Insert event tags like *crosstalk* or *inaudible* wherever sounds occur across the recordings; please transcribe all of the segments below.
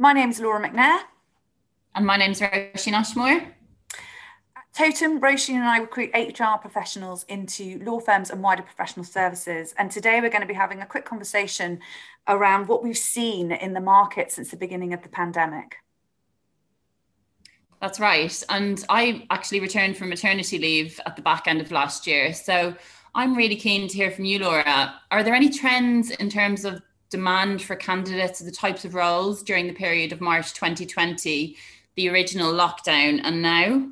My name's Laura McNair. And my name's Roisin Ashmore. Totem, Roisin and I recruit HR professionals into law firms and wider professional services. And today we're going to be having a quick conversation around what we've seen in the market since the beginning of the pandemic. That's right. And I actually returned from maternity leave at the back end of last year. So I'm really keen to hear from you, Laura. Are there any trends in terms of demand for candidates, of the types of roles during the period of March 2020, the original lockdown, and now?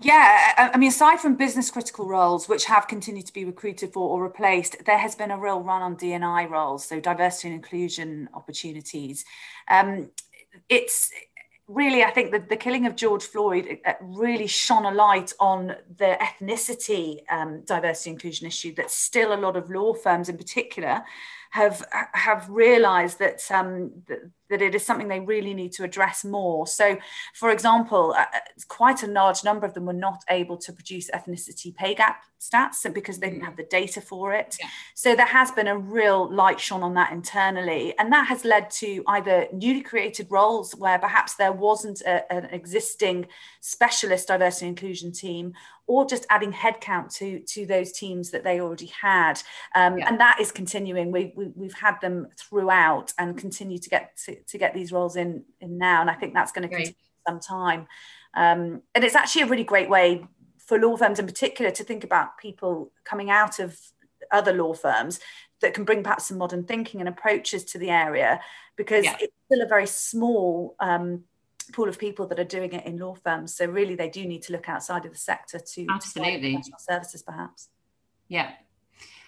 Yeah, I mean, aside from business critical roles, which have continued to be recruited for or replaced, there has been a real run on D&I roles, so diversity and inclusion opportunities. Um, it's really, I think that the killing of George Floyd uh, really shone a light on the ethnicity um, diversity inclusion issue that still a lot of law firms in particular have have realized that um, that, that it is something they really need to address more. So, for example, uh, quite a large number of them were not able to produce ethnicity pay gap stats because they didn't have the data for it. Yeah. So there has been a real light shone on that internally, and that has led to either newly created roles where perhaps there wasn't a, an existing specialist diversity inclusion team, or just adding headcount to to those teams that they already had um, yeah. and that is continuing we, we, have had them throughout and continue to get to, to get these roles in in now and i think that's going to continue some time um, and it's actually a really great way for law firms in particular to think about people coming out of other law firms that can bring perhaps some modern thinking and approaches to the area because yeah. it's still a very small um, pool of people that are doing it in law firms. So really, they do need to look outside of the sector to absolutely to services, perhaps. Yeah.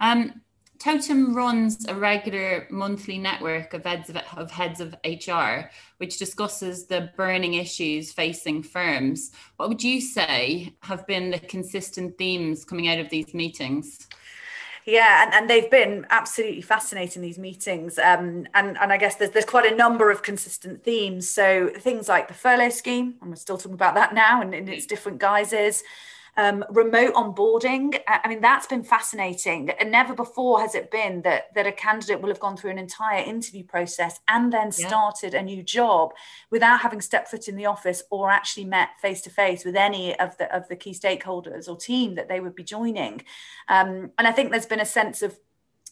Um, Totem runs a regular monthly network of heads of, of, heads of HR, which discusses the burning issues facing firms. What would you say have been the consistent themes coming out of these meetings? Yeah, and, and they've been absolutely fascinating these meetings. Um, and, and I guess there's, there's quite a number of consistent themes. So things like the furlough scheme, and we're still talking about that now and in its different guises um, remote onboarding. I mean, that's been fascinating. And never before has it been that, that a candidate will have gone through an entire interview process and then started a new job without having stepped foot in the office or actually met face to face with any of the, of the key stakeholders or team that they would be joining. Um, and I think there's been a sense of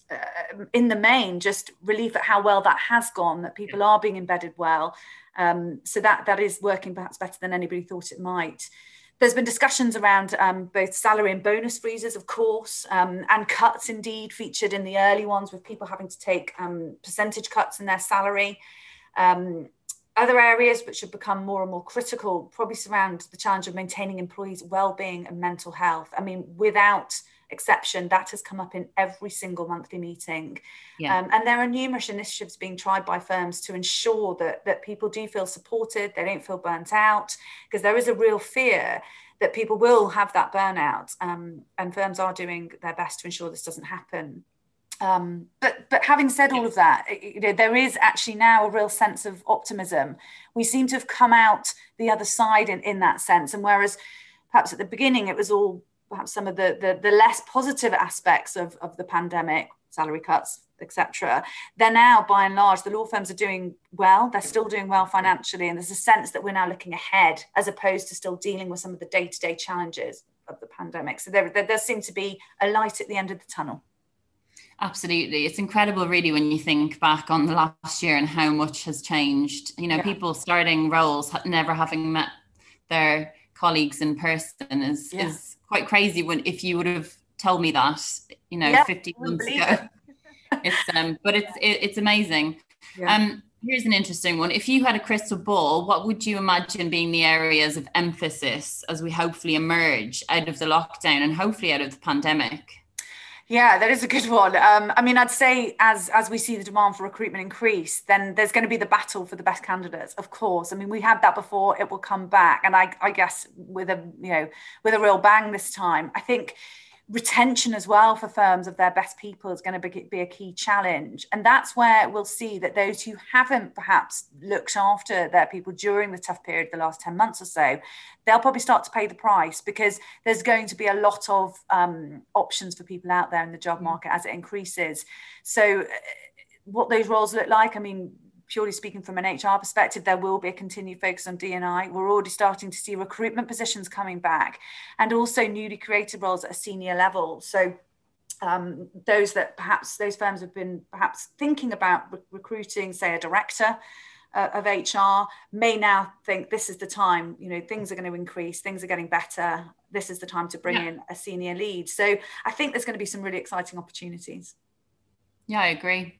uh, in the main just relief at how well that has gone that people are being embedded well um, so that that is working perhaps better than anybody thought it might there's been discussions around um, both salary and bonus freezes, of course, um, and cuts indeed featured in the early ones with people having to take um, percentage cuts in their salary. Um, other areas which have become more and more critical probably surround the challenge of maintaining employees' well-being and mental health. I mean, without exception. That has come up in every single monthly meeting. Yeah. Um, and there are numerous initiatives being tried by firms to ensure that, that people do feel supported, they don't feel burnt out, because there is a real fear that people will have that burnout. Um, and firms are doing their best to ensure this doesn't happen. Um, but but having said all of that, you know, there is actually now a real sense of optimism. We seem to have come out the other side in, in that sense. And whereas perhaps at the beginning it was all perhaps some of the, the, the less positive aspects of, of the pandemic, salary cuts, etc. They're now, by and large, the law firms are doing well. They're still doing well financially, and there's a sense that we're now looking ahead as opposed to still dealing with some of the day-to-day challenges of the pandemic. So there, there does seem to be a light at the end of the tunnel. Absolutely. It's incredible, really, when you think back on the last year and how much has changed. You know, yeah. people starting roles, never having met their colleagues in person is, yeah. is quite crazy when if you would have told me that, you know, yeah, 50 months ago. *laughs* it's um, but it's it, it's amazing. Yeah. Um, here's an interesting one. If you had a crystal ball, what would you imagine being the areas of emphasis as we hopefully emerge out of the lockdown and hopefully out of the pandemic? Yeah, that is a good one. Um, I mean, I'd say as as we see the demand for recruitment increase, then there's going to be the battle for the best candidates. Of course, I mean we had that before; it will come back, and I, I guess with a you know with a real bang this time. I think retention as well for firms of their best people is going to be, be, a key challenge. And that's where we'll see that those who haven't perhaps looked after their people during the tough period, the last 10 months or so, they'll probably start to pay the price because there's going to be a lot of um, options for people out there in the job mm. market as it increases. So, uh, what those roles look like, I mean, purely speaking from an HR perspective, there will be a continued focus on D&I. We're already starting to see recruitment positions coming back and also newly created roles at a senior level. So um, those that perhaps those firms have been perhaps thinking about re- recruiting, say, a director uh, of HR, may now think this is the time. You know, things are going to increase, things are getting better. This is the time to bring yeah. in a senior lead. So I think there's going to be some really exciting opportunities. Yeah, I agree.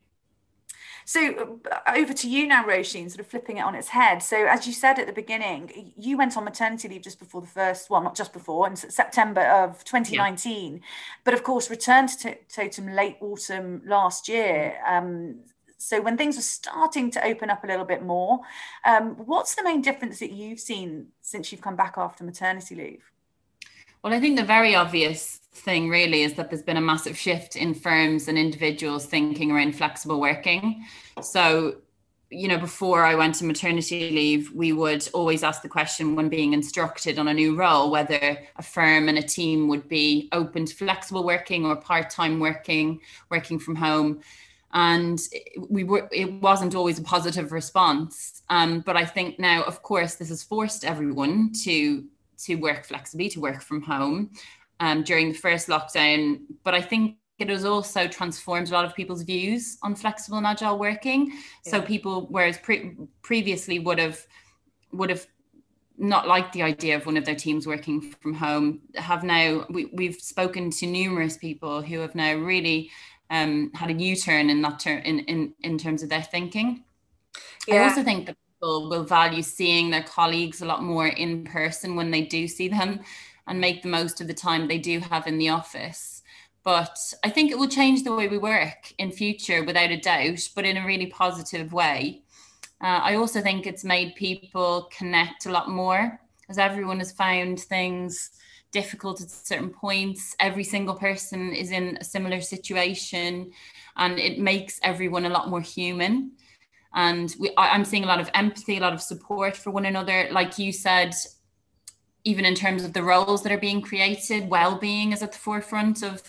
So uh, over to you now, Roisin, sort of flipping it on its head. So as you said at the beginning, you went on maternity leave just before the first, well, not just before, in September of 2019, yeah. but of course returned to Totem late autumn last year. Um, so when things were starting to open up a little bit more, um, what's the main difference that you've seen since you've come back after maternity leave? Well, I think the very obvious thing really is that there's been a massive shift in firms and individuals thinking around flexible working. So, you know, before I went to maternity leave, we would always ask the question when being instructed on a new role whether a firm and a team would be open to flexible working or part time working, working from home. And we were, it wasn't always a positive response. Um, but I think now, of course, this has forced everyone to to work flexibly, to work from home um, during the first lockdown. But I think it has also transformed a lot of people's views on flexible and agile working. Yeah. So people, whereas pre- previously would have would have not liked the idea of one of their teams working from home, have now we, we've spoken to numerous people who have now really um, had a U-turn in that turn in, in in terms of their thinking. Yeah. I also think that people will value seeing their colleagues a lot more in person when they do see them and make the most of the time they do have in the office. But I think it will change the way we work in future without a doubt, but in a really positive way. Uh, I also think it's made people connect a lot more as everyone has found things difficult at certain points. Every single person is in a similar situation and it makes everyone a lot more human. And we, I, I'm seeing a lot of empathy, a lot of support for one another. Like you said, even in terms of the roles that are being created, well-being is at the forefront of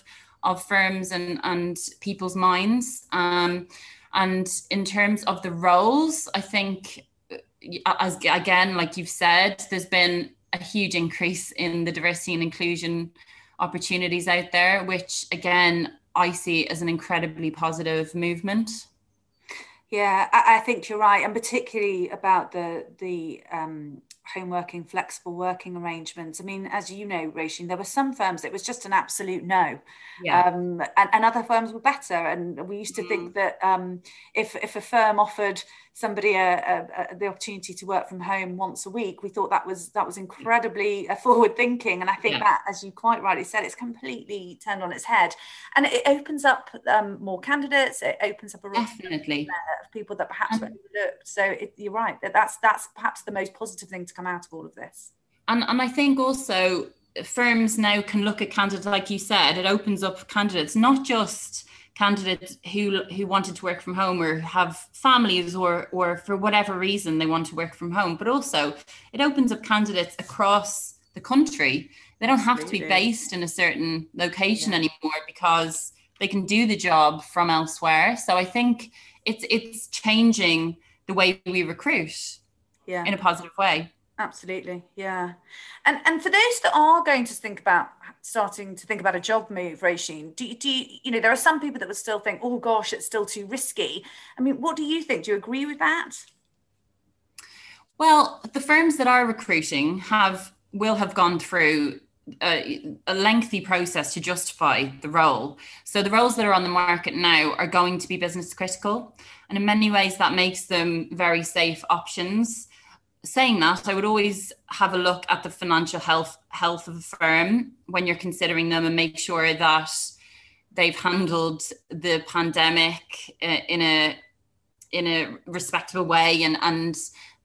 of firms and and people's minds. Um, and in terms of the roles, I think, uh, as again, like you've said, there's been a huge increase in the diversity and inclusion opportunities out there, which again I see as an incredibly positive movement. Yeah, I, I think you're right, and particularly about the the um, home working, flexible working arrangements. I mean, as you know, Roisin, there were some firms it was just an absolute no, yeah. um, and, and other firms were better. And we used to mm. think that um, if if a firm offered somebody a, a, a, the opportunity to work from home once a week, we thought that was that was incredibly forward thinking. And I think yeah. that, as you quite rightly said, it's completely turned on its head, and it opens up um, more candidates. It opens up a definitely of people that perhaps were overlooked. So it, you're right that that's that's perhaps the most positive thing to come out of all of this. And and I think also firms now can look at candidates like you said. It opens up candidates not just candidates who who wanted to work from home or have families or or for whatever reason they want to work from home but also it opens up candidates across the country they don't have to be based in a certain location yeah. anymore because they can do the job from elsewhere so i think it's it's changing the way we recruit yeah in a positive way absolutely yeah. And and for those that are going to think about starting to think about a job move Roisin do, do you you know there are some people that would still think oh gosh it's still too risky. I mean what do you think? Do you agree with that? Well the firms that are recruiting have will have gone through a, a, lengthy process to justify the role. So the roles that are on the market now are going to be business critical, and in many ways that makes them very safe options saying that, I would always have a look at the financial health health of a firm when you're considering them and make sure that they've handled the pandemic uh, in a in a respectable way and and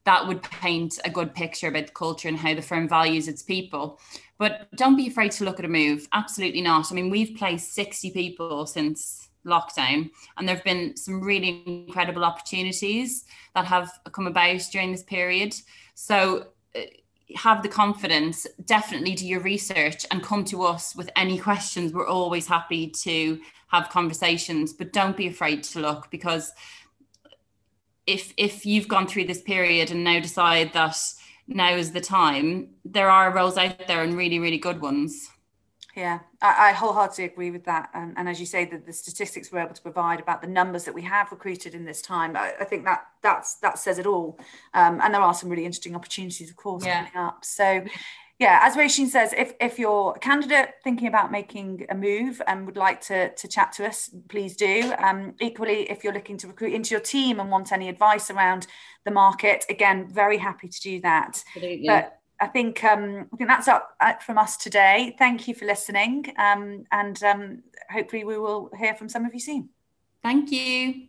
that would paint a good picture about the culture and how the firm values its people. But don't be afraid to look at a move. Absolutely not. I mean, we've placed 60 people since lockdown. And there have been some really incredible opportunities that have come about during this period. So uh, have the confidence, definitely do your research and come to us with any questions. We're always happy to have conversations, but don't be afraid to look because if if you've gone through this period and now decide that now is the time, there are roles out there and really, really good ones. Yeah, I, I wholeheartedly agree with that. And, and as you say, the, the statistics we're able to provide about the numbers that we have recruited in this time, I, I think that that's that says it all. Um, and there are some really interesting opportunities, of course, yeah. coming up. So yeah, as Roisin says, if, if you're a candidate thinking about making a move and would like to, to chat to us, please do. Um, equally, if you're looking to recruit into your team and want any advice around the market, again, very happy to do that. Absolutely. But I think um, I think that's up from us today. Thank you for listening, um, and um, hopefully we will hear from some of you soon. Thank you.